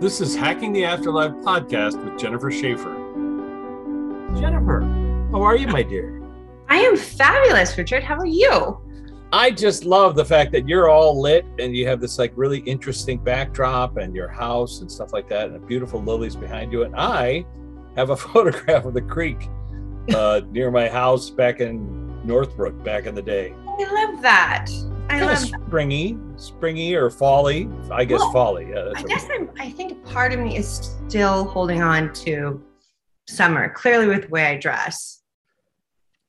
This is Hacking the Afterlife podcast with Jennifer Shaffer. Jennifer, how are you, my dear? I am fabulous, Richard. How are you? I just love the fact that you're all lit and you have this like really interesting backdrop and your house and stuff like that, and beautiful lilies behind you. And I have a photograph of the creek uh, near my house back in Northbrook back in the day. I love that. I love that. springy, springy or folly. I guess Well, folly. Yeah, I guess I'm, I think part of me is still holding on to summer, clearly with the way I dress.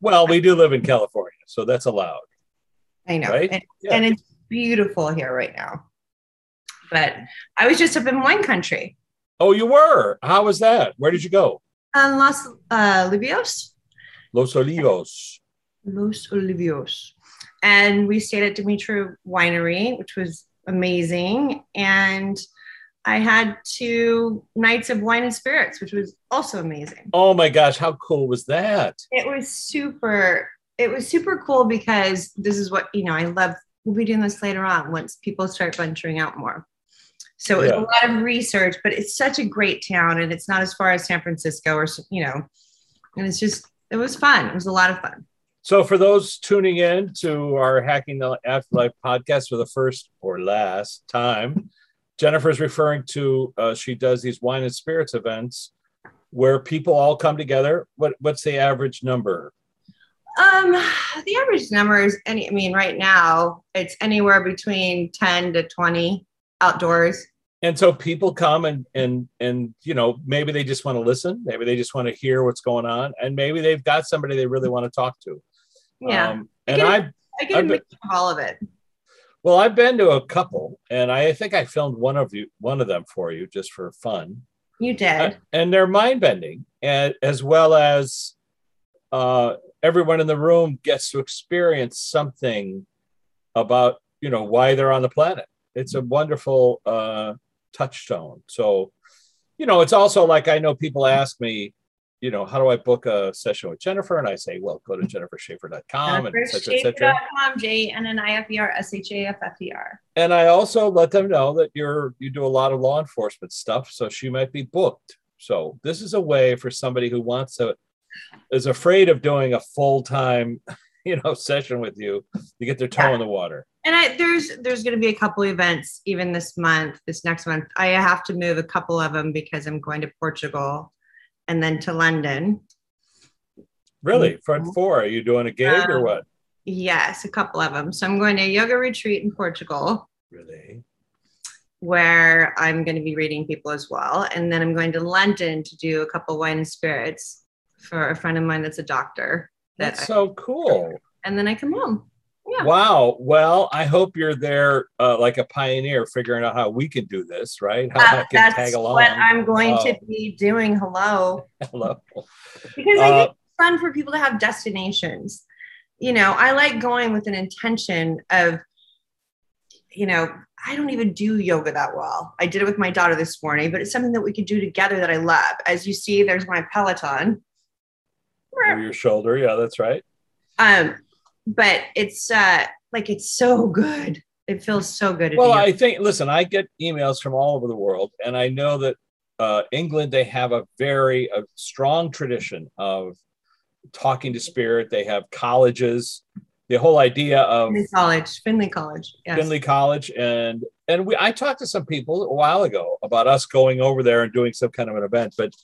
well, we do live in California, so that's allowed. I know. Right? And, Yeah. and it's beautiful here right now. But I was just up in wine country. Oh, you were. How was that? Where did you go? Um, Los uh, Olivios. Los Olivos. Los Olivios. And we stayed at Dimitri Winery, which was amazing. And I had two nights of wine and spirits, which was also amazing. Oh my gosh, how cool was that? It was super, it was super cool because this is what, you know, I love. We'll be doing this later on once people start venturing out more. So it was Yeah. a lot of research, but it's such a great town and it's not as far as San Francisco or, you know, and it's just, it was fun. It was a lot of fun. So, for those tuning in to our Hacking the Afterlife podcast for the first or last time, Jennifer's referring to uh, she does these wine and spirits events where people all come together. What what's the average number? Um, the average number is any. I mean, right now it's anywhere between ten to twenty outdoors. And so people come and and and you know maybe they just want to listen, maybe they just want to hear what's going on, and maybe they've got somebody they really want to talk to. Yeah, Um, and get- I I I've get a been- mix of all of it. Well, I've been to a couple, and I think I filmed one of you, one of them for you, just for fun. You did. And they're mind bending, and as well as uh, everyone in the room gets to experience something about you know why they're on the planet. It's a wonderful uh, touchstone. So, you know, it's also like I know people ask me, you know, how do I book a session with Jennifer? And I say, well, go to jennifershaffer.com and et cetera, et cetera. Jennifershaffer.com, J N N I F E R S H A F F E R. and I also let them know that you're you do a lot of law enforcement stuff, so she might be booked. So this is a way for somebody who wants to is afraid of doing a full time, you know, session with you to get their toe Yeah. in the water. And I, there's there's going to be a couple events even this month, this next month. I have to move a couple of them because I'm going to Portugal and then to London. Really, for four, are you doing a gig or Um, what? Yes, a couple of them. So I'm going to a yoga retreat in Portugal. Really? where I'm going to be reading people as well. And then I'm going to London to do a couple wine and spirits for a friend of mine that's a doctor. That That's I- so cool. and then I come home. Yeah. Wow. Well, I hope you're there uh, like a pioneer, figuring out how we can do this, right? How I Uh, can tag along. what I'm going to be doing. Hello. Hello. Because I Uh, think it's fun for people to have destinations. You know, I like going with an intention of, you know, I don't even do yoga that well. I did it with my daughter this morning, but it's something that we could do together that I love. As you see, there's my Peloton. Over your shoulder. Yeah, that's right. Um, but it's uh like it's so good. It feels so good. Well. I think, listen, I get emails from all over the world, and I know that uh, England, they have a very a strong tradition of talking to spirit. They have colleges, the whole idea of Findlay College, Findlay College. Yes. Findlay College, and and we I talked to some people a while ago about us going over there and doing some kind of an event, but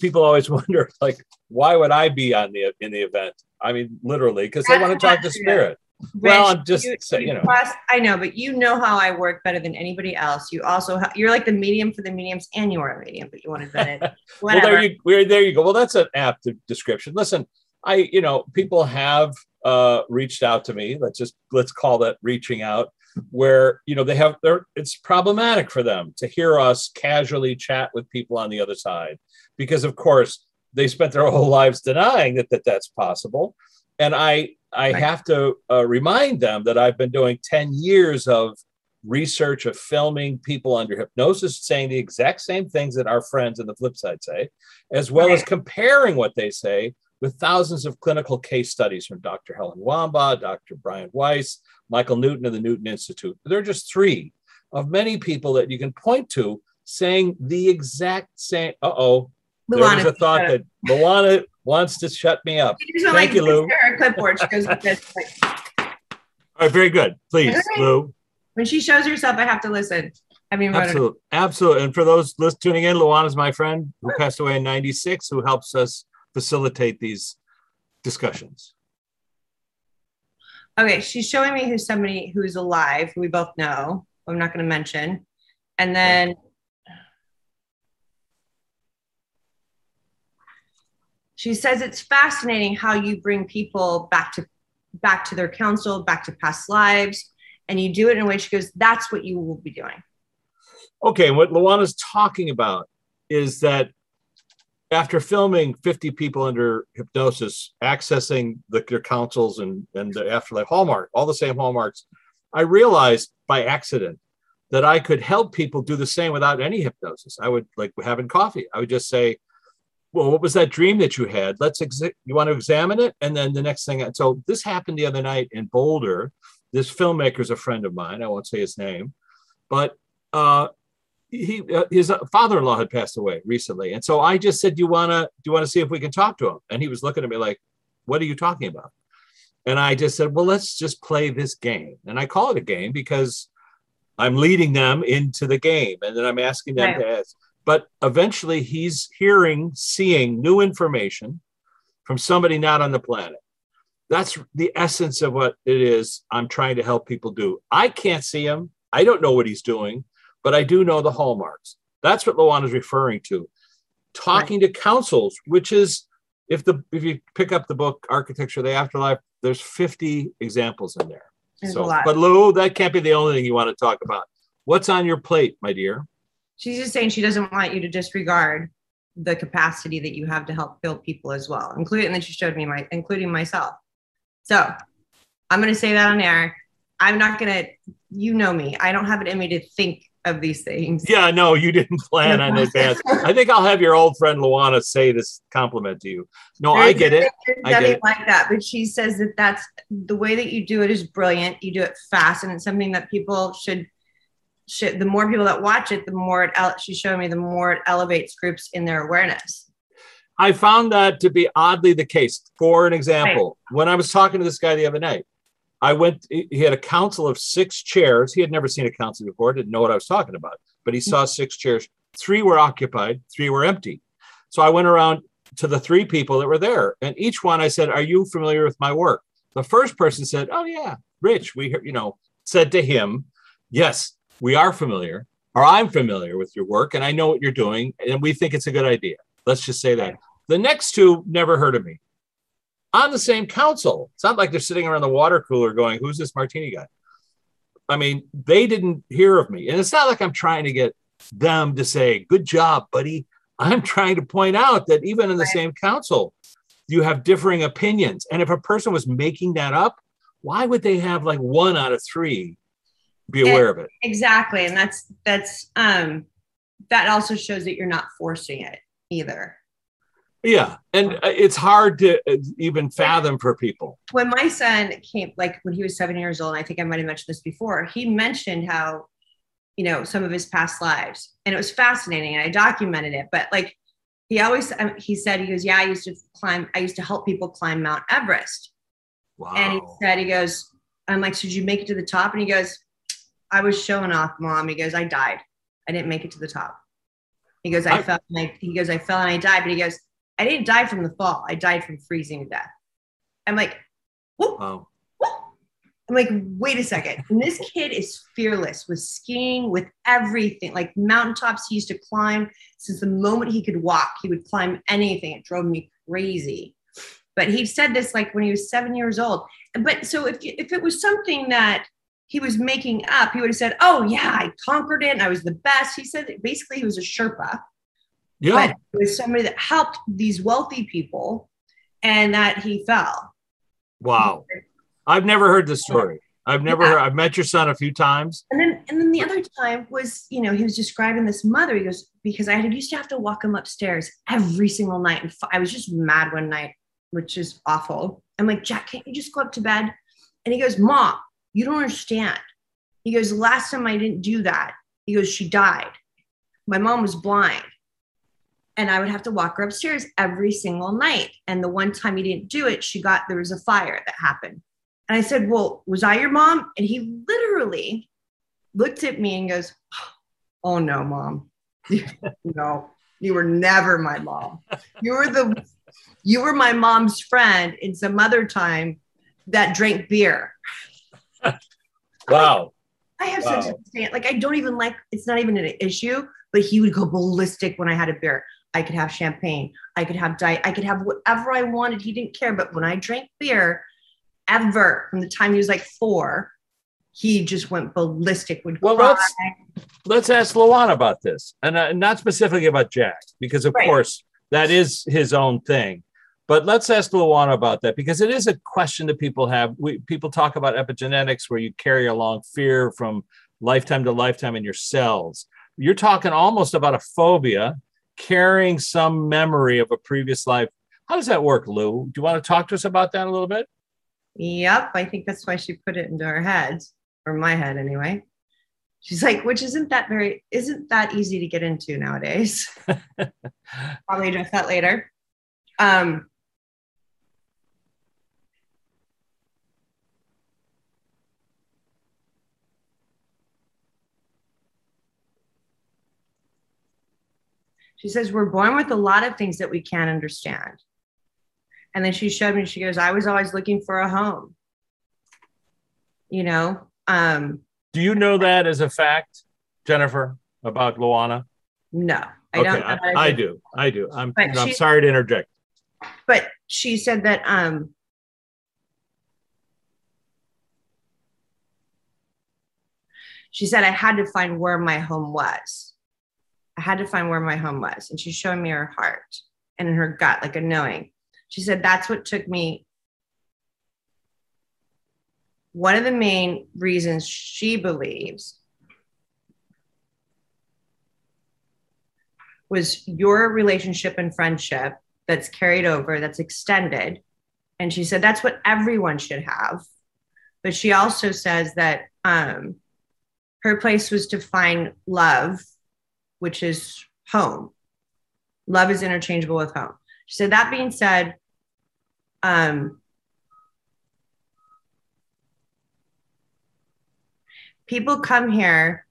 people always wonder like, why would I be on the in the event? I mean, literally, because they want to talk to spirit. Rich, well, I'm just saying, you know. Plus, I know, but you know how I work better than anybody else. You also ha- you're like the medium for the mediums, and you are a medium, but you want to admit it. well there you there you go well that's an apt description listen i you know people have uh reached out to me let's just let's call that reaching out where you know they have they're it's problematic for them to hear us casually chat with people on the other side because of course they spent their whole lives denying that, that that's possible and i i have to uh, remind them that i've been doing 10 years of research of filming people under hypnosis saying the exact same things that our friends on the flip side say as well as comparing what they say with thousands of clinical case studies from Dr. Helen Wambach, Dr. Brian Weiss, Michael Newton of the Newton Institute. There are just three of many people that you can point to saying the exact same. Uh oh. There Luana, was a thought that Luana wants to shut me up. Thank like you, Lou. her clipboard. She goes with this. Like, All right, very good. Please, Okay. Lou. when she shows herself, I have to listen. I mean. Absolutely. Absolutely. And for those tuning in, Luana is my friend who passed away in 96, who helps us facilitate these discussions. Okay, she's showing me who's somebody who's alive, who we both know. I'm not going to mention. And then she says it's fascinating how you bring people back to back to their counsel, back to past lives, and you do it in a way she goes, that's what you will be doing. Okay, what Luana's talking about is that after filming 50 people under hypnosis, accessing the, their councils and, and the afterlife hallmark, all the same hallmarks, I realized by accident that I could help people do the same without any hypnosis. I would like having coffee. I would just say, well, what was that dream that you had? Let's exa- you want to examine it, and then the next thing. I, So this happened the other night in Boulder. This filmmaker's a friend of mine. I won't say his name, but uh, he uh, his father-in-law had passed away recently, and so I just said, "Do you want to do you want to see if we can talk to him?" And he was looking at me like, "What are you talking about?" And I just said, "Well, let's just play this game." And I call it a game because I'm leading them into the game, and then I'm asking them Right. to ask. But eventually, he's hearing, seeing new information from somebody not on the planet. That's the essence of what it is I'm trying to help people do. I can't see him. I don't know what he's doing, but I do know the hallmarks. That's what Luana is referring to. Talking to councils, which is if the if you pick up the book Architecture of the Afterlife, there's 50 examples in there. There's so, but Lou, that can't be the only thing you want to talk about. What's on your plate, my dear? She's just saying she doesn't want you to disregard the capacity that you have to help build people as well, including and then she showed me my including myself. So I'm gonna say that on air. I'm not gonna, you know me. I don't have it in me to think of these things. Yeah, no, you didn't plan in advance. I think I'll have your old friend Luana say this compliment to you. No, I get it. I get it. like that, but she says that that's the way that you do it is brilliant. You do it fast, and it's something that people should. The more people that watch it, the more it. ele- She's showing me the more it elevates groups in their awareness. I found that to be oddly the case. For an example, when I was talking to this guy the other night, I went, he he had a council of six chairs. He had never seen a council before, didn't know what I was talking about, but he saw six chairs. Three were occupied, three were empty. So I went around to the three people that were there, and each one I said, Are you familiar with my work? The first person said, Oh, yeah, Rich, we, you know, said to him, Yes, we are familiar, or I'm familiar with your work, and I know what you're doing, and we think it's a good idea. Let's just say that. The next two never heard of me on the same council. It's not like they're sitting around the water cooler going, Who's this martini guy? I mean, they didn't hear of me. And it's not like I'm trying to get them to say, Good job, buddy. I'm trying to point out that even in the Right. same council, you have differing opinions. And if a person was making that up, why would they have like one out of three be And- aware of it? Exactly. And that's that's um that also shows that you're not forcing it either. Yeah. And uh, it's hard to uh, even fathom for people. When my son came, like when he was seven years old, and I think I might have mentioned this before, he mentioned how, you know, some of his past lives. And it was fascinating. And I documented it. But like he always um, he said, he goes, Yeah, I used to climb, I used to help people climb Mount Everest. Wow. And he said, he goes, I'm like, so did you make it to the top? And he goes, I was showing off, mom. He goes, I died. I didn't make it to the top. He goes, I, I- fell. And I, he goes, I fell and I died. But he goes, I didn't die from the fall. I died from freezing to death. I'm like, whoop, wow. whoop. I'm like, wait a second. And this kid is fearless with skiing, with everything. Like mountaintops, he used to climb. Since the moment he could walk, he would climb anything. It drove me crazy. But he said this like when he was seven years old. But so if, if it was something that he was making up, he would have said, Oh, yeah, I conquered it and I was the best. He said that basically he was a Sherpa, Yeah. but it was somebody that helped these wealthy people and that he fell. Wow. I've never heard this story. I've never Yeah. heard, I've met your son a few times. And then, and then the other time was, you know, he was describing this mother. He goes, because I had used to have to walk him upstairs every single night. And f- I was just mad one night, which is awful. I'm like, Jack, can't you just go up to bed? And he goes, Mom, you don't understand. He goes, last time I didn't do that. He goes, she died. My mom was blind. And I would have to walk her upstairs every single night. And the one time he didn't do it, she got there was a fire that happened. And I said, Well, was I your mom? And he literally looked at me and goes, Oh no, mom. no, you were never my mom. You were the you were my mom's friend in some other time that drank beer. Wow. I have Wow. such a stand. Like I don't even like. It's not even an issue. But he would go ballistic when I had a beer. I could have champagne. I could have diet. I could have whatever I wanted. He didn't care. But when I drank beer, ever from the time he was like four, he just went ballistic. Would Well, cry. let's let's ask Luana about this, and uh, not specifically about Jack, because of Right. course that is his own thing. But let's ask Luana about that because it is a question that people have. We people talk about epigenetics, where you carry along fear from lifetime to lifetime in your cells. You're talking almost about a phobia, carrying some memory of a previous life. How does that work, Lou? Do you want to talk to us about that a little bit? Yep, I think that's why she put it into our heads, or my head anyway. She's like, which isn't that very, isn't that easy to get into nowadays? Probably address that later. Um, she says, we're born with a lot of things that we can't understand. And then she showed me, she goes, I was always looking for a home. You know, um, Do you know that as a fact, Jennifer, about Luana? no, I okay, don't. know I, I do. I do. I'm, I'm sorry to interject. But she said that um, she said I had to find where my home was. I had to find where my home was. And she's showing me her heart and her gut, like a knowing. She said that's what took me. One of the main reasons she believes was your relationship and friendship that's carried over, that's extended. And she said that's what everyone should have. But she also says that um, her place was to find love, which is home. Love is interchangeable with home. So that being said, um, people come here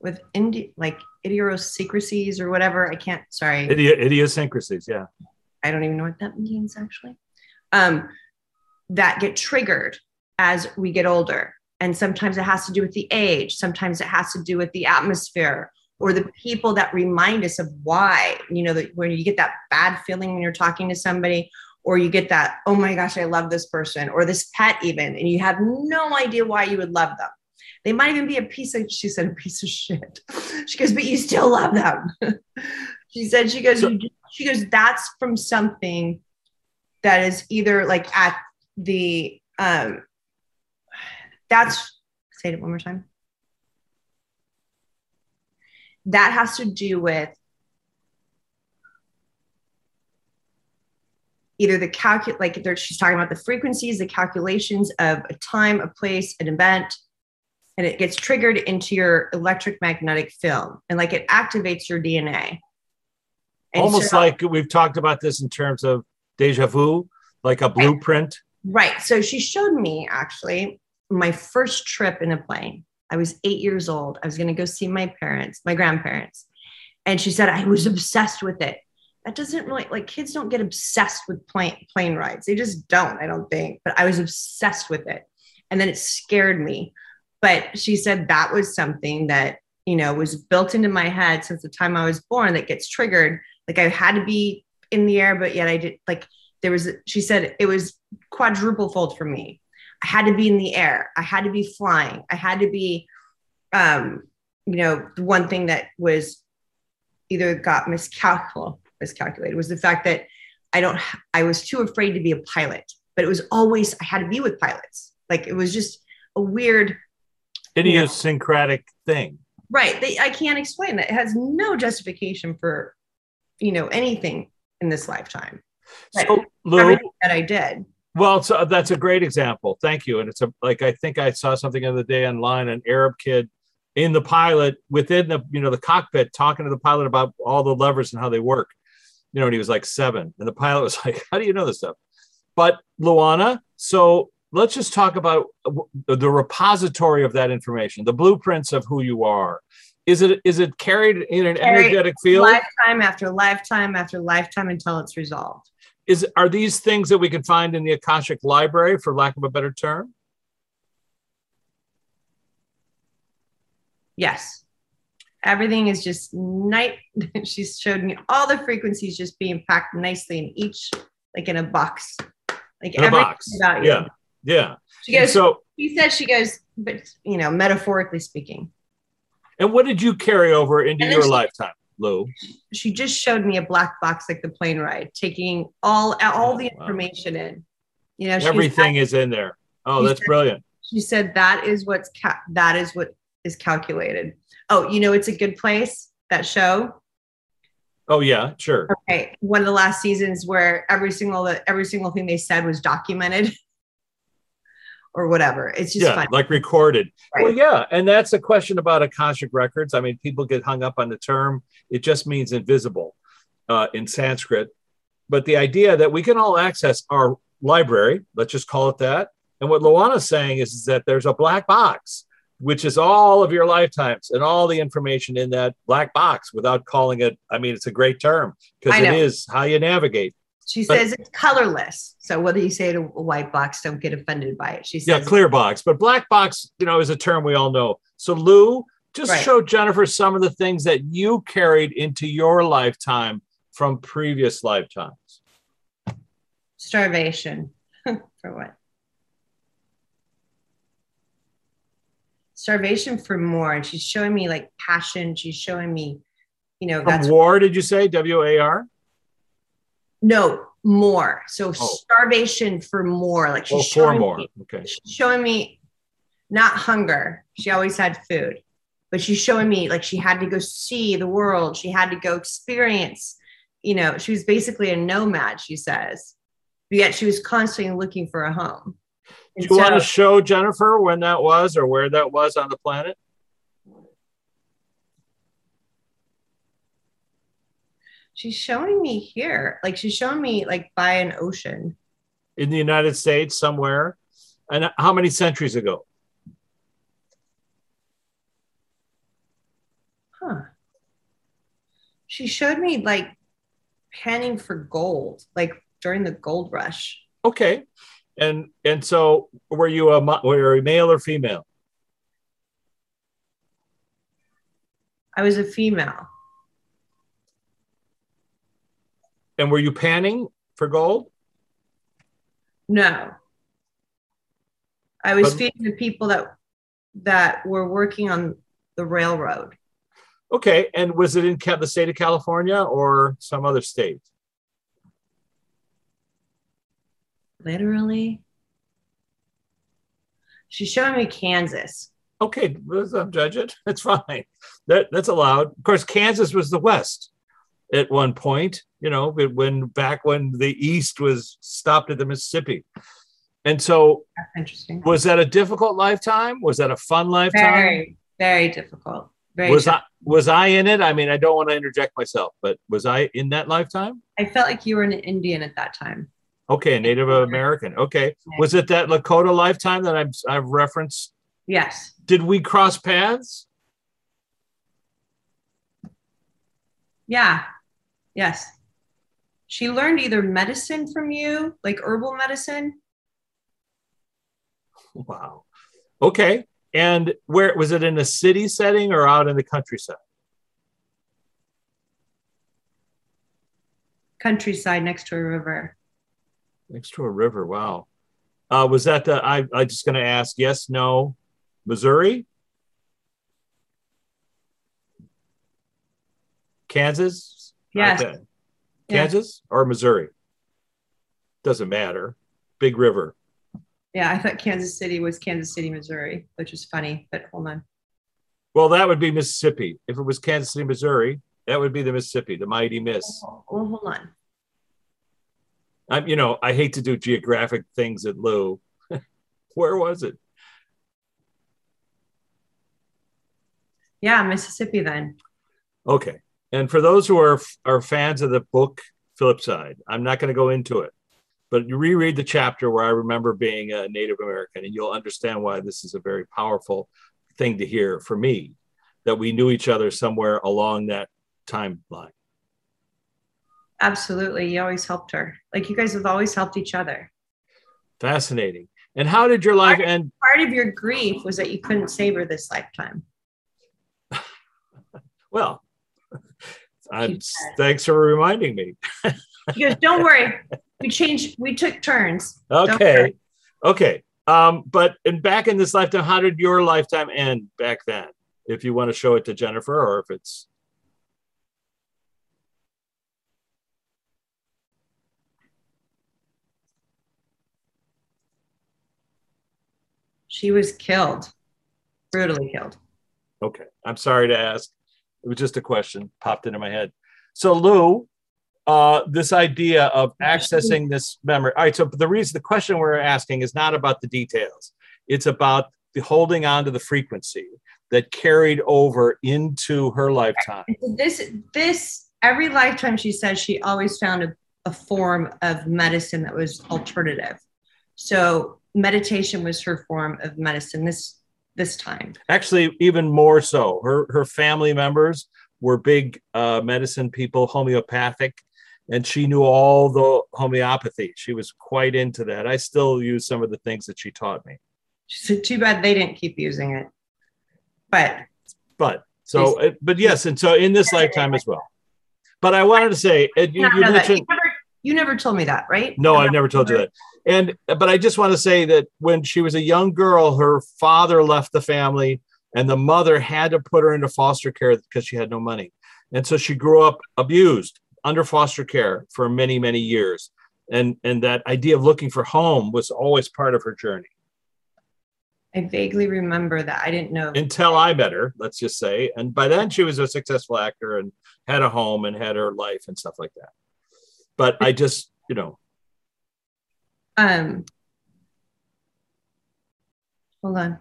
with indi- like idiosyncrasies or whatever. I can't, sorry. Idi- idiosyncrasies, yeah. I don't even know what that means actually, um, that get triggered as we get older. And sometimes it has to do with the age, sometimes it has to do with the atmosphere or the people that remind us of why, you know, that when you get that bad feeling when you're talking to somebody, or you get that, oh my gosh, I love this person, or this pet, even, and you have no idea why you would love them. They might even be a piece of, she said, a piece of shit. She goes, but you still love them. she said, she goes, So- she goes that's from something that is either like at the um that's say it one more time that has to do with either the calculate like she's talking about the frequencies the calculations of a time a place an event and it gets triggered into your electric magnetic field and like it activates your dna And Almost so- like we've talked about this in terms of deja vu, like a blueprint. Right. So she showed me actually my first trip in a plane. I was eight years old. I was going to go see my parents, my grandparents. And she said I was obsessed with it. That doesn't really like kids don't get obsessed with plane plane rides. They just don't, I don't think. But I was obsessed with it. And then it scared me. But she said that was something that, you know, was built into my head since the time I was born that gets triggered. Like I had to be in the air, but yet I did like there was she said it was quadruple fold for me. I had to be in the air. I had to be flying. I had to be, um, you know, the one thing that was either got miscalculated, miscalculated was the fact that I don't, I was too afraid to be a pilot, but it was always, I had to be with pilots. Like it was just a weird, idiosyncratic thing. right. They, I can't explain that. It has no justification for, you know, anything in this lifetime. So, Lou, Everything that I did. Well, that's a great example. Thank you. And it's a like I think I saw something the other day online, an Arab kid in the pilot within the you know the cockpit talking to the pilot about all the levers and how they work. You know, and he was like seven, and the pilot was like, "How do you know this stuff?" But Luana, so let's just talk about the repository of that information, the blueprints of who you are. Is it is it carried in an carried energetic field? Lifetime after lifetime after lifetime until it's resolved. Is are these things that we can find in the Akashic library, for lack of a better term? Yes. Everything is just night. She's showed me all the frequencies just being packed nicely in each, like in a box. Like in a box. About you. Yeah. Yeah. She goes, so she said she goes, but you know, metaphorically speaking. And what did you carry over into your she, lifetime, Lou? She just showed me a black box like the plane ride, taking all all oh, the information wow. in. You know, everything is in there. Oh, that's said, brilliant. She said that is what's ca- that is what is calculated. Oh, you know, it's a good place. That show. Oh yeah, sure. Okay, one of the last seasons where every single every single thing they said was documented. or whatever. It's just yeah, fun. like recorded. Right. Well, yeah, and that's a question about Akashic records. I mean, people get hung up on the term. It just means invisible uh, in Sanskrit, but the idea that we can all access our library, let's just call it that. And what Luana's saying is, is that there's a black box, which is all of your lifetimes and all the information in that black box without calling it. I mean, it's a great term because it is how you navigate. She but, says it's colorless. So whether you say it a white box, don't get offended by it. She says Yeah, clear box. But black box, you know, is a term we all know. So Lou, just right. show Jennifer some of the things that you carried into your lifetime from previous lifetimes. Starvation. for what? Starvation for more. And she's showing me like passion. She's showing me, you know, from that's war, did you say? W A R? No, more. So oh. starvation for more. Like she's oh, showing more. Me, okay. She's showing me not hunger. She always had food, but she's showing me like she had to go see the world. She had to go experience. You know, she was basically a nomad. She says, but yet she was constantly looking for a home. Do you so, want to show Jennifer when that was or where that was on the planet? She's showing me here. Like she's showing me like by an ocean. In the United States somewhere. And how many centuries ago? Huh. She showed me like panning for gold, like during the gold rush. Okay. And and so were you a were you a male or female? I was a female. And were you panning for gold? No. I was but, feeding the people that that were working on the railroad. Okay, and was it in the state of California or some other state? Literally. She's showing me Kansas. Okay, I'm judge it. That's fine. That that's allowed. Of course, Kansas was the West at one point, you know, when back when the East was stopped at the Mississippi. And so, That's interesting. Was that a difficult lifetime? Was that a fun lifetime? Very, very difficult. Very was difficult. I was I in it? I mean, I don't want to interject myself, but was I in that lifetime? I felt like you were an Indian at that time. Okay, a Native American. Okay, was it that Lakota lifetime that I've I've referenced? Yes. Did we cross paths? Yeah, Yes. She learned either medicine from you, like herbal medicine. Wow. Okay. And where was it in a city setting or out in the countryside? Countryside next to a river. Next to a river. Wow. Uh, was that the, I, I just going to ask yes, no, Missouri? Kansas? Yes. Okay. Kansas or Missouri? Doesn't matter. Big River. Yeah, I thought Kansas City was Kansas City, Missouri, which is funny, but hold on. Well, that would be Mississippi. If it was Kansas City, Missouri, that would be the Mississippi, the mighty Miss. Oh, well, hold on. I'm, you know, I hate to do geographic things at Lou. Where was it? Yeah, Mississippi then. Okay. And for those who are are fans of the book Flipside, I'm not going to go into it, but you reread the chapter where I remember being a Native American, and you'll understand why this is a very powerful thing to hear for me that we knew each other somewhere along that timeline. Absolutely. You always helped her. Like you guys have always helped each other. Fascinating. And how did your life part, end? Part of your grief was that you couldn't save her this lifetime. well, thanks for reminding me. she goes, "Don't worry, we changed. We took turns." Okay, okay. Um, but and back in this lifetime, how did your lifetime end back then? If you want to show it to Jennifer, or if it's she was killed, brutally killed. Okay, I'm sorry to ask. It was just a question popped into my head. So Lou, uh, this idea of accessing this memory. All right. So the reason the question we're asking is not about the details. It's about the holding on to the frequency that carried over into her lifetime. This this every lifetime she says she always found a, a form of medicine that was alternative. So meditation was her form of medicine. This this time. Actually, even more so. Her her family members were big uh, medicine people, homeopathic, and she knew all the homeopathy. She was quite into that. I still use some of the things that she taught me. She said, too bad they didn't keep using it. But but so uh, but yes, and so in this lifetime as well. But I wanted to say, you, you mentioned. You never, you never told me that, right? No, I've never told you that. And but I just want to say that when she was a young girl, her father left the family, and the mother had to put her into foster care because she had no money. And so she grew up abused under foster care for many, many years. And and that idea of looking for home was always part of her journey. I vaguely remember that. I didn't know until I met her, let's just say. And by then she was a successful actor and had a home and had her life and stuff like that. But I just, you know, um, hold on.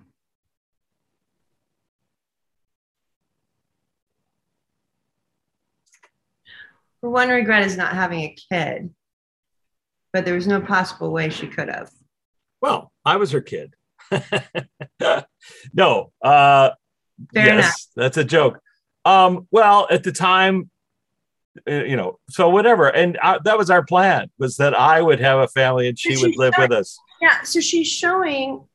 Her one regret is not having a kid, but there was no possible way she could have. Well, I was her kid. no, uh, Fair yes, enough. that's a joke. Um, well, at the time, you know, so whatever. And I, that was our plan was that I would have a family and she so would live showing, with us. Yeah. So she's showing,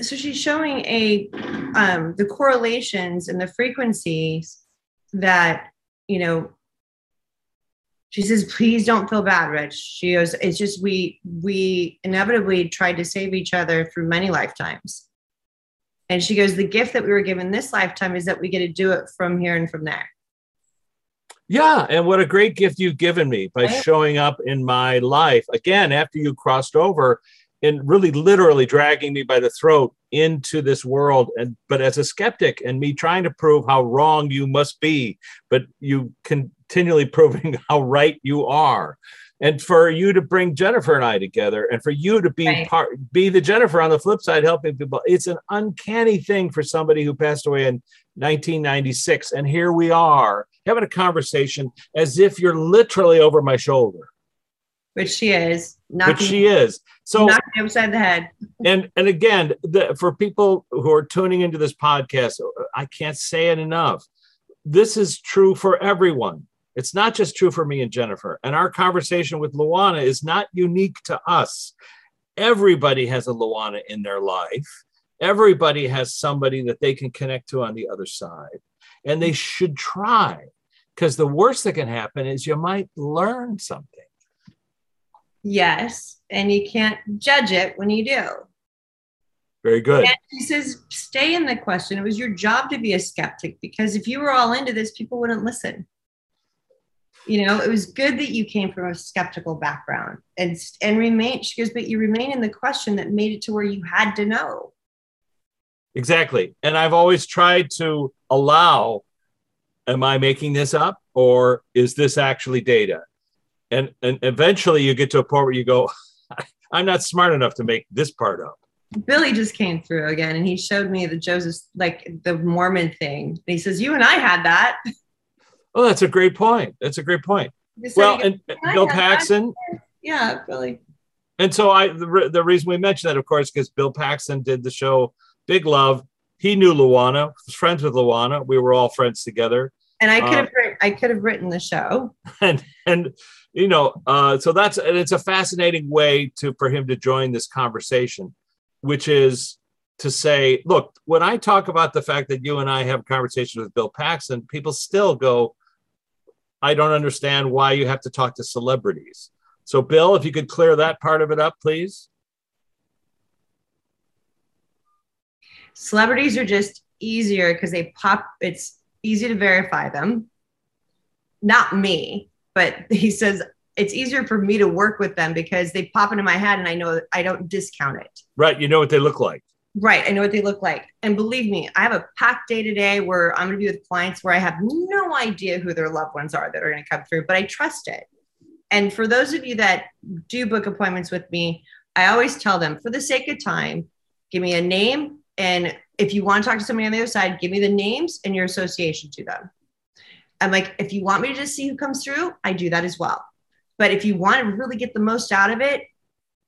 so she's showing a, um, the correlations and the frequencies that, you know, she says, please don't feel bad, Rich. She goes, it's just, we, we inevitably tried to save each other through many lifetimes. And she goes, the gift that we were given this lifetime is that we get to do it from here and from there. Yeah, and what a great gift you've given me by showing up in my life again after you crossed over and really literally dragging me by the throat into this world and but as a skeptic and me trying to prove how wrong you must be but you continually proving how right you are and for you to bring Jennifer and I together and for you to be right. part be the Jennifer on the flip side helping people it's an uncanny thing for somebody who passed away in 1996 and here we are having a conversation as if you're literally over my shoulder. Which she is. Knocking, which she is. So knocking upside the head. and and again the, for people who are tuning into this podcast I can't say it enough. This is true for everyone it's not just true for me and Jennifer. And our conversation with Luana is not unique to us. Everybody has a Luana in their life. Everybody has somebody that they can connect to on the other side. And they should try because the worst that can happen is you might learn something. Yes. And you can't judge it when you do. Very good. And he says, stay in the question. It was your job to be a skeptic because if you were all into this, people wouldn't listen you know it was good that you came from a skeptical background and and remain she goes but you remain in the question that made it to where you had to know exactly and i've always tried to allow am i making this up or is this actually data and and eventually you get to a point where you go, I'm not smart enough to make this part up. Billy just came through again and he showed me the Joseph, like the Mormon thing. And he says, You and I had that. Oh, that's a great point. That's a great point. Well, and Bill had that." Paxton, Yeah, Billy. and so I the, the reason we mentioned that, of course, because Bill Paxton did the show Big Love. He knew Luana, was friends with Luana. We were all friends together. And I could Uh, have written, I could have written the show. and and you know uh so that's and it's a fascinating way to for him to join this conversation which is to say look when i talk about the fact that you and i have conversations with bill paxton people still go i don't understand why you have to talk to celebrities so bill if you could clear that part of it up please Celebrities are just easier because they pop, it's easy to verify them. Not me, but he says it's easier for me to work with them because they pop into my head and I know I don't discount it. right you know what they look like Right. I know what they look like. And believe me, I have a packed day today where I'm going to be with clients where I have no idea who their loved ones are that are going to come through, but I trust it. And for those of you that do book appointments with me, I always tell them for the sake of time, give me a name. And if you want to talk to somebody on the other side, give me the names and your association to them. I'm like, if you want me to just see who comes through, I do that as well. But if you want to really get the most out of it,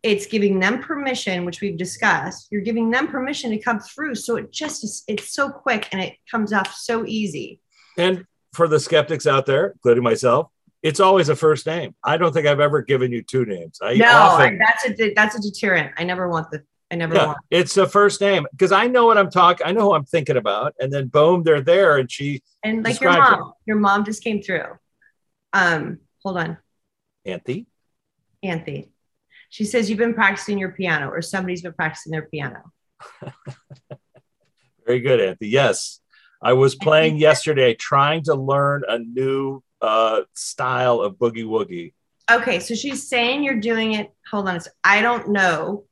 it's giving them permission, which we've discussed. You're giving them permission to come through. So it just is, it's so quick and it comes off so easy. and for the skeptics out there including myself it's always a first name i don't think i've ever given you two names i no, often that's a that's a deterrent. I never want the I never Yeah, want. it's a first name because I know what I'm talking. I know who I'm thinking about, and then boom, they're there, and she, And like your mom, your mom just came through. Um, hold on, Anthe. Anthe. She says you've been practicing your piano, or somebody's been practicing their piano. Very good, Anthony. Yes, I was playing yesterday, trying to learn a new uh, style of boogie woogie. Okay, so she's saying you're doing it. Hold on, a. I don't know,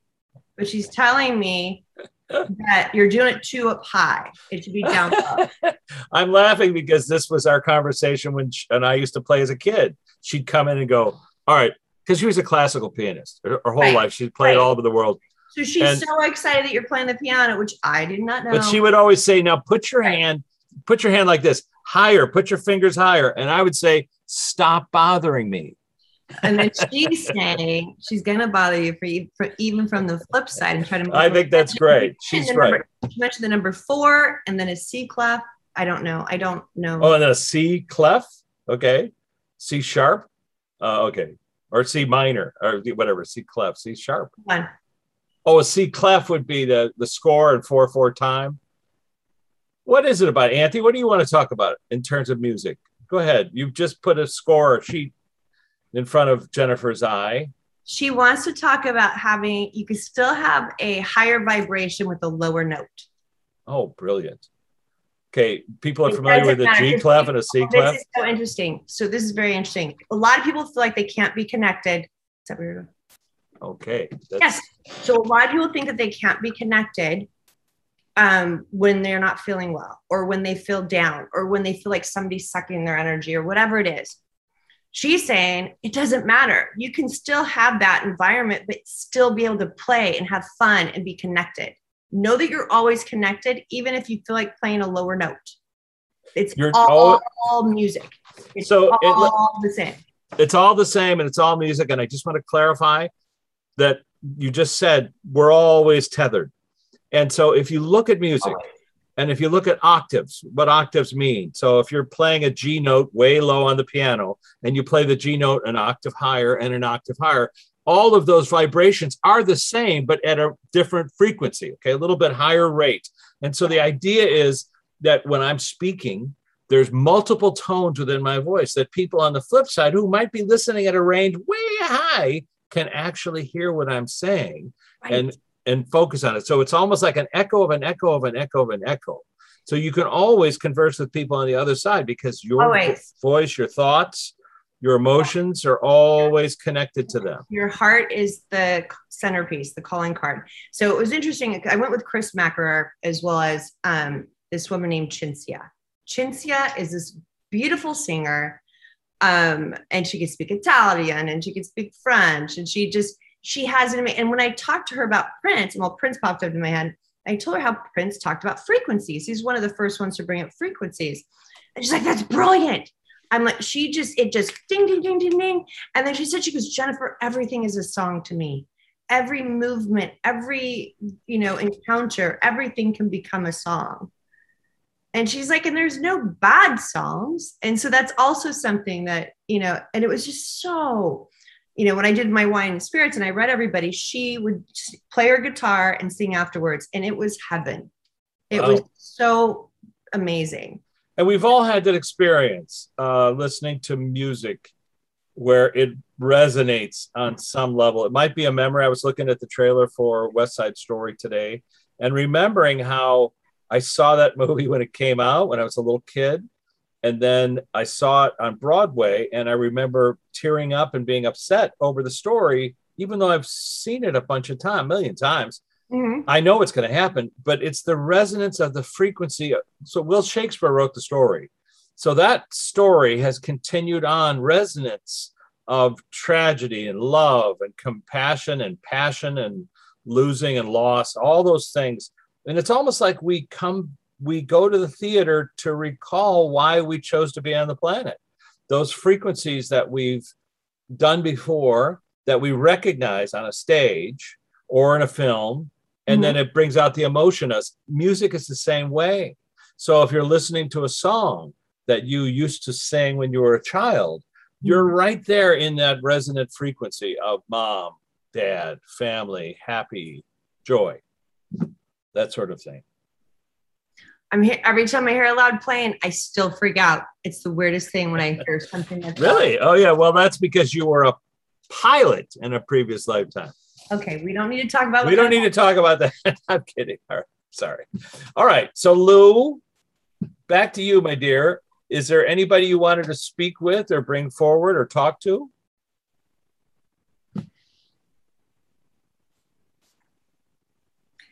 but she's telling me that you're doing it too up high. It should be down low. I'm laughing because this was our conversation when sh and I used to play as a kid. She'd come in and go, "All right," because she was a classical pianist her, her whole Right, life. She'd played right. all over the world, So she's And- so excited that you're playing the piano, which I did not know. but she would always say, "Now put your Right. hand, put your hand like this, higher. Put your fingers higher." And I would say, "Stop bothering me." and then she's saying she's gonna bother you for, for even from the flip side and try to. I think that's great. She's right. number- She mentioned the number four and then a C clef. I don't know. I don't know. Oh, and then a C clef. Okay. C sharp. Uh, okay. Or C minor or whatever. C clef. C sharp. Hold on. Oh, a C clef would be the, the score in 4 4 time. What is it about, Anthony? What do you want to talk about in terms of music? Go ahead. You've just put a score sheet in front of Jennifer's eye. She wants to talk about having you can still have a higher vibration with a lower note. Oh, brilliant. Okay. People are familiar with doesn't. G clef and a C This clef. is so interesting. So this is very interesting. A lot of people feel like they can't be connected. Is that weird? Okay. That's- Yes. So a lot of people think that they can't be connected um, when they're not feeling well, or when they feel down, or when they feel like somebody's sucking their energy, or whatever it is. She's saying it doesn't matter. You can still have that environment, but still be able to play and have fun and be connected. Know that you're always connected, even if you feel like playing a lower note. It's You're all, al- music. It's So it- all the same. it's all the same and it's all music. And I just want to clarify that you just said we're always tethered. And so if you look at music and if you look at octaves, what octaves mean. So if you're playing a G note way low on the piano and you play the G note an octave higher and an octave higher, all of those vibrations are the same, but at a different frequency, okay, a little bit higher rate. And so the idea is that when I'm speaking, there's multiple tones within my voice that people on the flip side who might be listening at a range way high can actually hear what I'm saying and and focus on it. So it's almost like an echo of an echo of an echo of an echo. So you can always converse with people on the other side because your Always. voice, your thoughts, your emotions are always connected to them. your heart is the centerpiece, the calling card. So it was interesting. I went with Chris Mackerer as well as um, this woman named Chinsia. Chinsia is this beautiful singer. Um, and she could speak Italian and she could speak French. And she just, she has an. And when I talked to her about Prince, and well, Prince popped up in my head, I told her how Prince talked about frequencies. He's one of the first ones to bring up frequencies. And she's like, that's brilliant. I'm like, she just, it just ding, ding, ding, ding, ding. And then she said, she goes, Jennifer, everything is a song to me. Every movement, every, you know, encounter, everything can become a song. And she's like, and there's no bad songs. And so that's also something that, you know, and it was just so, you know, when I did my wine and spirits and I read everybody, she would play her guitar and sing afterwards. And it was heaven. It Wow. was oh. so amazing. And we've all had that experience uh, listening to music where it resonates on some level. It might be a memory. I was looking at the trailer for West Side Story today and remembering how I saw that movie when it came out when I was a little kid. And then I saw it on Broadway and I remember tearing up and being upset over the story, even though I've seen it a bunch of times, a million times. Mhm. I know it's going to happen, but it's the resonance of the frequency. So Will Shakespeare wrote the story. So that story has continued on resonance of tragedy and love and compassion and passion and losing and loss, all those things. And it's almost like we come, we go to the theater to recall why we chose to be on the planet. Those frequencies that we've done before, that we recognize on a stage or in a film, and then mm-hmm. it brings out the emotion. Us music is the same way. So if you're listening to a song that you used to sing when you were a child, you're mm-hmm. right there in that resonant frequency of mom, dad, family, happy, joy, that sort of thing. I'm here every time I hear a loud plane, I still freak out. It's the weirdest thing when I hear something that's Really? Oh, yeah. Well, that's because you were a pilot in a previous lifetime. Okay, we don't need to talk about we don't need to talk about that. I'm kidding. All right. Sorry. All right. So, Lou, back to you, my dear. Is there anybody you wanted to speak with or bring forward or talk to?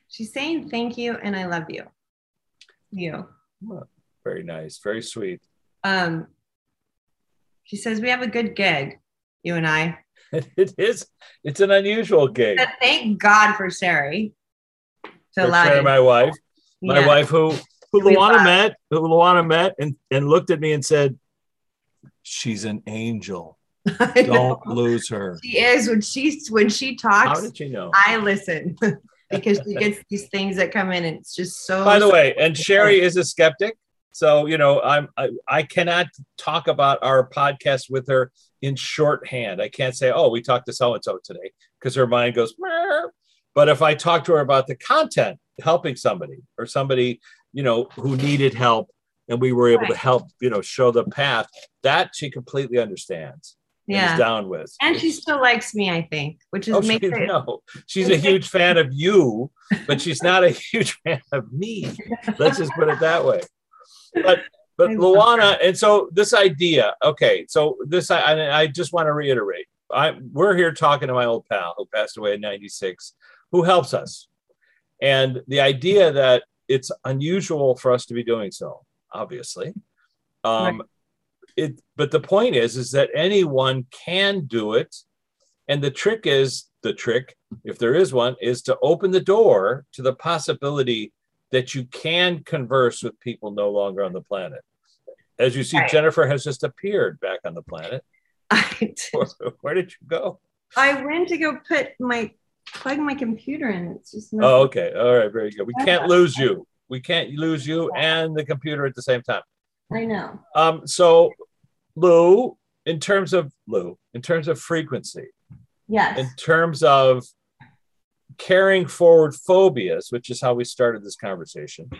She's saying thank you and I love you. You. Very nice. Very sweet. Um she says we have a good gig, you and I. It is. It's an unusual gig. But thank God for Sari. To allow my wife, my Yeah. wife who who We Luana love. met, who Luana met, and and looked at me and said, "She's an angel. Don't lose her." She is when she's when she talks. How did you know? I listen because she gets these things that come in and it's just so By the way, and Sherry is a skeptic, so you know I'm I, I cannot talk about our podcast with her in shorthand. I can't say, "Oh, we talked to so and so today," because her mind goes. But if I talk to her about the content, helping somebody or somebody you know who needed help, and we were able to help, you know, show the path, that she completely understands and yeah. down with. And she still likes me, I think, which is Oh, she, it no, she's a huge fan of you, but she's not a huge fan of me. Let's just put it that way. But but Luana, and so this idea, okay, so this I I just want to reiterate. I we're here talking to my old pal who passed away in '96, who helps us, and the idea that it's unusual for us to be doing so, obviously. Um, it but the point is is that anyone can do it and the trick is the trick if there is one is to open the door to the possibility that you can converse with people no longer on the planet. As you see Right. jennifer has just appeared back on the planet. I, where, where did you go? I went to go put my plug my computer in. It's just not oh okay. All right. Very good. We can't lose you. We can't lose you and the computer at the same time. I know. um so lou in terms of lou in terms of frequency Yes. in terms of carrying forward phobias, which is how we started this conversation,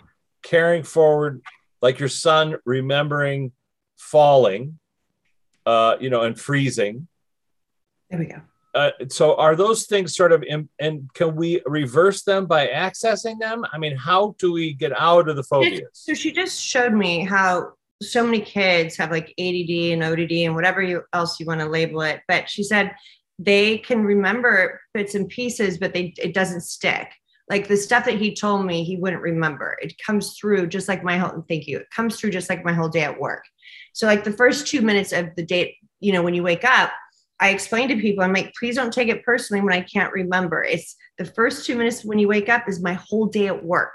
carrying forward, like your son remembering falling, uh, you know, and freezing. there we go. Uh, so, are those things sort of, in, and can we reverse them by accessing them? I mean, how do we get out of the phobias? So she just showed me how so many kids have like ADD and ODD and whatever you, else you want to label it. But she said they can remember bits and pieces, but they it doesn't stick. Like the stuff that he told me, he wouldn't remember. It comes through just like my whole. Thank you. It comes through just like my whole day at work. So like the first two minutes of the date, you know, when you wake up, I explain to people, I'm like, please don't take it personally when I can't remember. It's the first two minutes when you wake up is my whole day at work.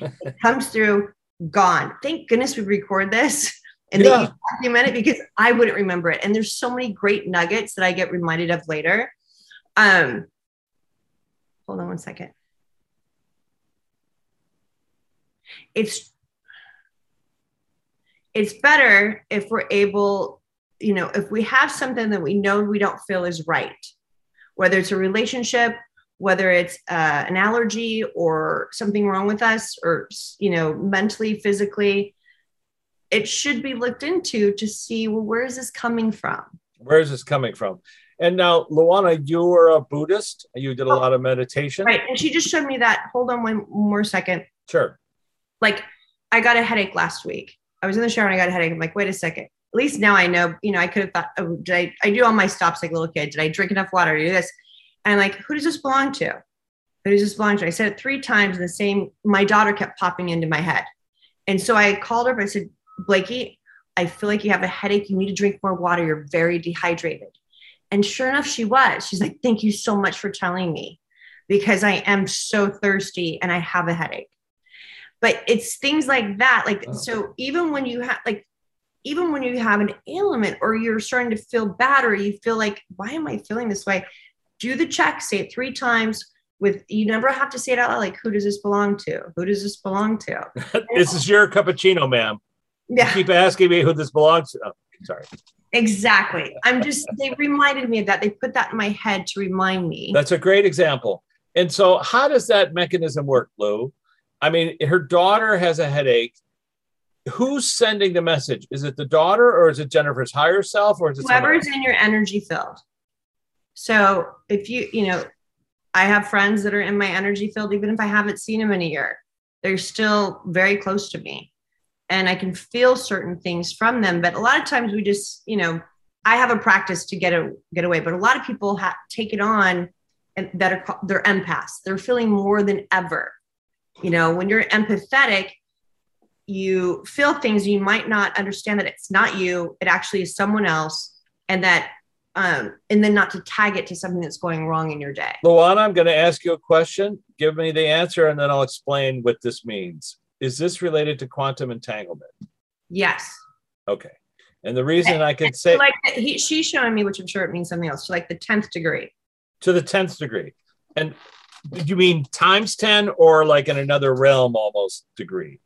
it comes through, gone. Thank goodness we record this and yeah. they document it because I wouldn't remember it. And there's so many great nuggets that I get reminded of later. Um, hold on one second. It's it's better if we're able you know, if we have something that we know we don't feel is right, whether it's a relationship, whether it's uh, an allergy or something wrong with us, or, you know, mentally, physically, it should be looked into to see, well, where is this coming from? Where is this coming from? And now, Luana, you are a Buddhist. You did a oh, lot of meditation. Right. And she just showed me that. Hold on one more second. Sure. Like, I got a headache last week. I was in the shower and I got a headache. I'm like, wait a second at least now I know, you know, I could have thought, oh, did I, I do all my stops like a little kid. Did I drink enough water? To do this? And I'm like, who does this belong to? Who does this belong to? I said it three times. In the same, my daughter kept popping into my head. And so I called her, but I said, Blakey, I feel like you have a headache. You need to drink more water. You're very dehydrated. And sure enough, she was. She's like, thank you so much for telling me because I am so thirsty and I have a headache. But it's things like that. Like, so even when you have, like, even when you have an ailment or you're starting to feel bad or you feel like, why am I feeling this way? Do the check, say it three times with you never have to say it out loud like who does this belong to? Who does this belong to? this is your cappuccino, ma'am. Yeah. You keep asking me who this belongs to. Oh, sorry. Exactly. I'm just they reminded me of that. They put that in my head to remind me. That's a great example. And so how does that mechanism work, Lou? I mean, her daughter has a headache who's sending the message? Is it the daughter or is it Jennifer's higher self or is it whoever's in your energy field? So if you, you know, I have friends that are in my energy field, even if I haven't seen them in a year, they're still very close to me. And I can feel certain things from them. But a lot of times we just, you know, I have a practice to get a, get away, but a lot of people ha- take it on and that are they're empaths. They're feeling more than ever. You know, when you're empathetic, you feel things you might not understand that it's not you it actually is someone else and that um, and then not to tag it to something that's going wrong in your day luana i'm going to ask you a question give me the answer and then i'll explain what this means is this related to quantum entanglement yes okay and the reason i can say like he, she's showing me which i'm sure it means something else to like the 10th degree to the 10th degree and did you mean times 10 or like in another realm almost degree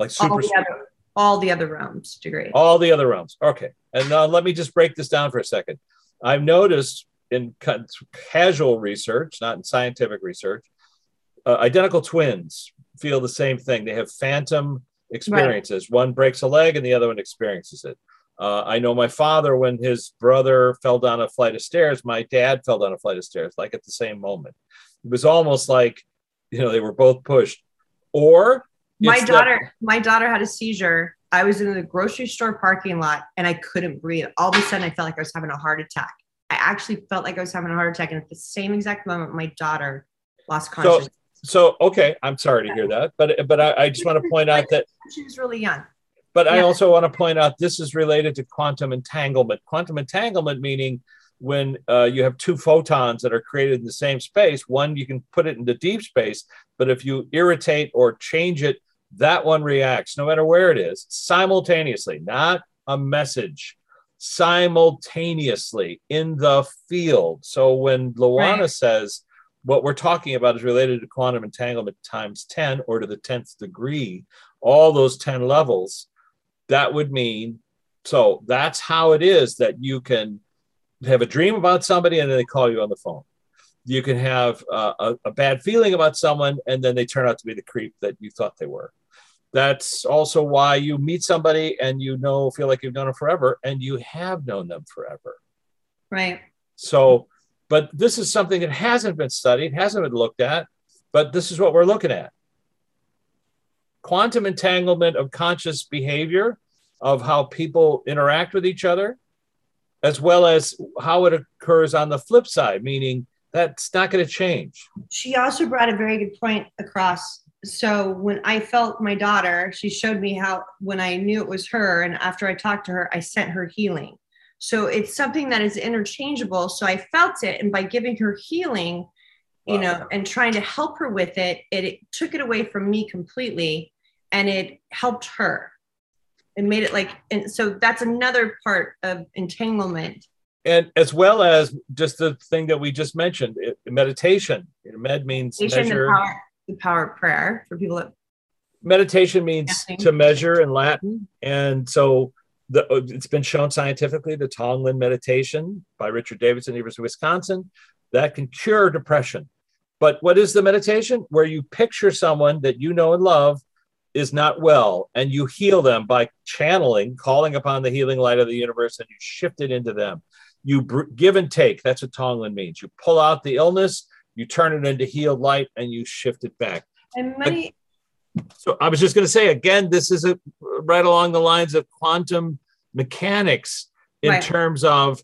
like super. All the other, all the other realms degree. All the other realms. Okay. And now let me just break this down for a second. I've noticed in casual research, not in scientific research, uh, identical twins feel the same thing. They have phantom experiences. Right. One breaks a leg and the other one experiences it. Uh, I know my father, when his brother fell down a flight of stairs, my dad fell down a flight of stairs, like at the same moment. It was almost like, you know, they were both pushed. Or my daughter my daughter had a seizure i was in the grocery store parking lot and i couldn't breathe all of a sudden i felt like i was having a heart attack i actually felt like i was having a heart attack and at the same exact moment my daughter lost consciousness so, so okay i'm sorry to hear that but but i, I just want to point out that she was really young but yeah. i also want to point out this is related to quantum entanglement quantum entanglement meaning when uh, you have two photons that are created in the same space one you can put it into deep space but if you irritate or change it that one reacts no matter where it is simultaneously, not a message, simultaneously in the field. So when Luana right. says what we're talking about is related to quantum entanglement times 10 or to the 10th degree, all those 10 levels, that would mean so that's how it is that you can have a dream about somebody and then they call you on the phone. You can have uh, a, a, bad feeling about someone and then they turn out to be the creep that you thought they were. That's also why you meet somebody and you know feel like you've known them forever and you have known them forever. Right. So but this is something that hasn't been studied hasn't been looked at but this is what we're looking at. Quantum entanglement of conscious behavior of how people interact with each other as well as how it occurs on the flip side meaning that's not going to change. She also brought a very good point across. So when I felt my daughter, she showed me how when I knew it was her, and after I talked to her, I sent her healing. So it's something that is interchangeable. So I felt it, and by giving her healing, you Wow. know, and trying to help her with it, it, it took it away from me completely, and it helped her. It made it like, and so that's another part of entanglement. and as well as just the thing that we just mentioned, it, meditation. You know, med means Meditation, measure. The power, the power of prayer for people that meditation means Nothing. to measure in Latin, and so the, uh, it's been shown scientifically the Tonglen meditation by Richard Davidson, University of Wisconsin, that can cure depression. But what is the meditation? Where you picture someone that you know and love is not well, and you heal them by channeling, calling upon the healing light of the universe, and you shift it into them. You br- give and take. That's what Tonglen means. You pull out the illness, you turn it into healed light, and you shift it back. and many So I was just going to say again, this is a, right along the lines of quantum mechanics in Right. terms of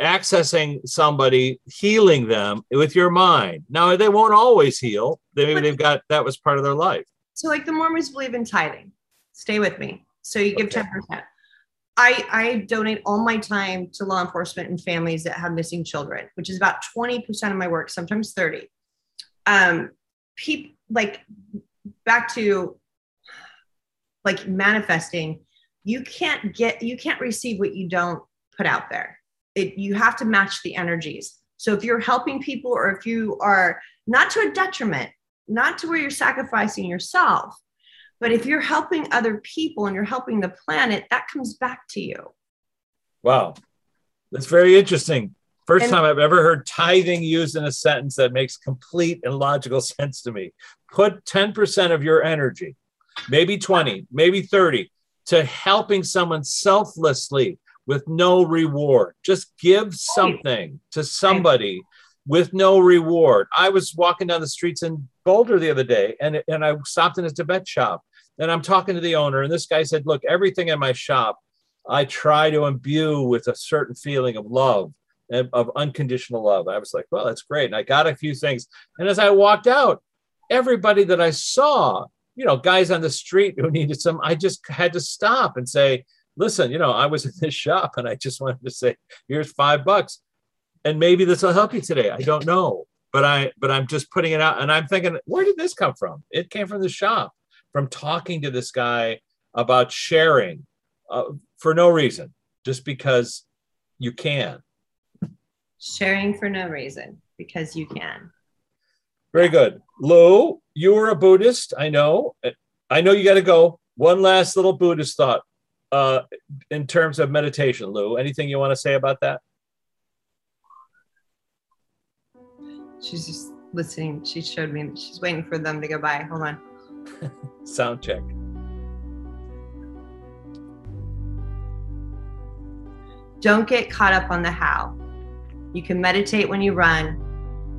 accessing somebody, healing them with your mind. Now they won't always heal. They, maybe they've got that was part of their life. so like the Mormons believe in tithing. Stay with me. So you give Okay. ten percent. I I donate all my time to law enforcement and families that have missing children, which is about twenty percent of my work, sometimes thirty. Um, people like back to like manifesting. You can't get you can't receive what you don't put out there. It you have to match the energies. So if you're helping people, or if you are not to a detriment, not to where you're sacrificing yourself, but if you're helping other people and you're helping the planet, that comes back to you. Wow. That's very interesting. First And- time I've ever heard tithing used in a sentence that makes complete and logical sense to me. Put 10% of your energy, maybe 20, maybe 30, to helping someone selflessly with no reward. Just give something to somebody with no reward. I was walking down the streets in Boulder the other day and, and I stopped in a Tibet shop and I'm talking to the owner. And this guy said, Look, everything in my shop I try to imbue with a certain feeling of love, of unconditional love. I was like, well, that's great. And I got a few things. And as I walked out, everybody that I saw, you know, guys on the street who needed some, I just had to stop and say, listen, you know, I was in this shop and I just wanted to say, here's five bucks. And maybe this will help you today. I don't know. But I but I'm just putting it out and I'm thinking, where did this come from? It came from the shop, from talking to this guy about sharing uh, for no reason, just because you can. Sharing for no reason because you can. Very good. Lou, you were a Buddhist. I know. I know you got to go. One last little Buddhist thought uh, in terms of meditation, Lou. Anything you want to say about that? She's just listening. She showed me. She's waiting for them to go by. Hold on. Sound check. Don't get caught up on the how. You can meditate when you run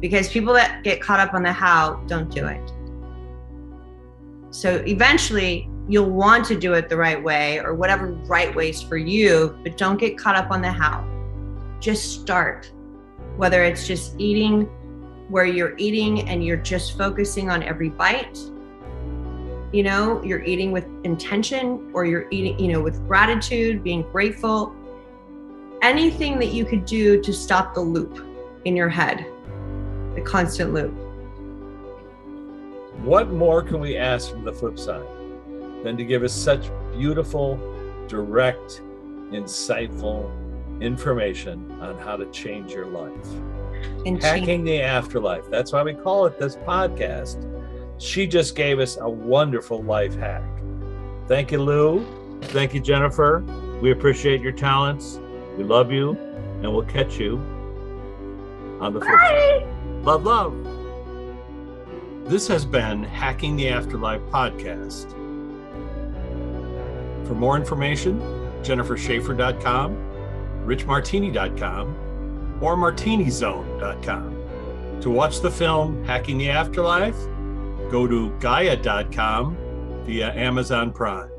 because people that get caught up on the how don't do it. So eventually you'll want to do it the right way or whatever right ways for you, but don't get caught up on the how. Just start. Whether it's just eating where you're eating and you're just focusing on every bite, you know, you're eating with intention or you're eating, you know, with gratitude, being grateful. Anything that you could do to stop the loop in your head, the constant loop. What more can we ask from the flip side than to give us such beautiful, direct, insightful information on how to change your life? And change. Hacking the Afterlife. That's why we call it this podcast. She just gave us a wonderful life hack. Thank you, Lou. Thank you, Jennifer. We appreciate your talents. We love you, and we'll catch you on the flip side. Love, love. This has been Hacking the Afterlife podcast. For more information, jennifershaffer.com, richmartini.com, or martinizone.com. To watch the film Hacking the Afterlife, go to gaia.com via Amazon Prime.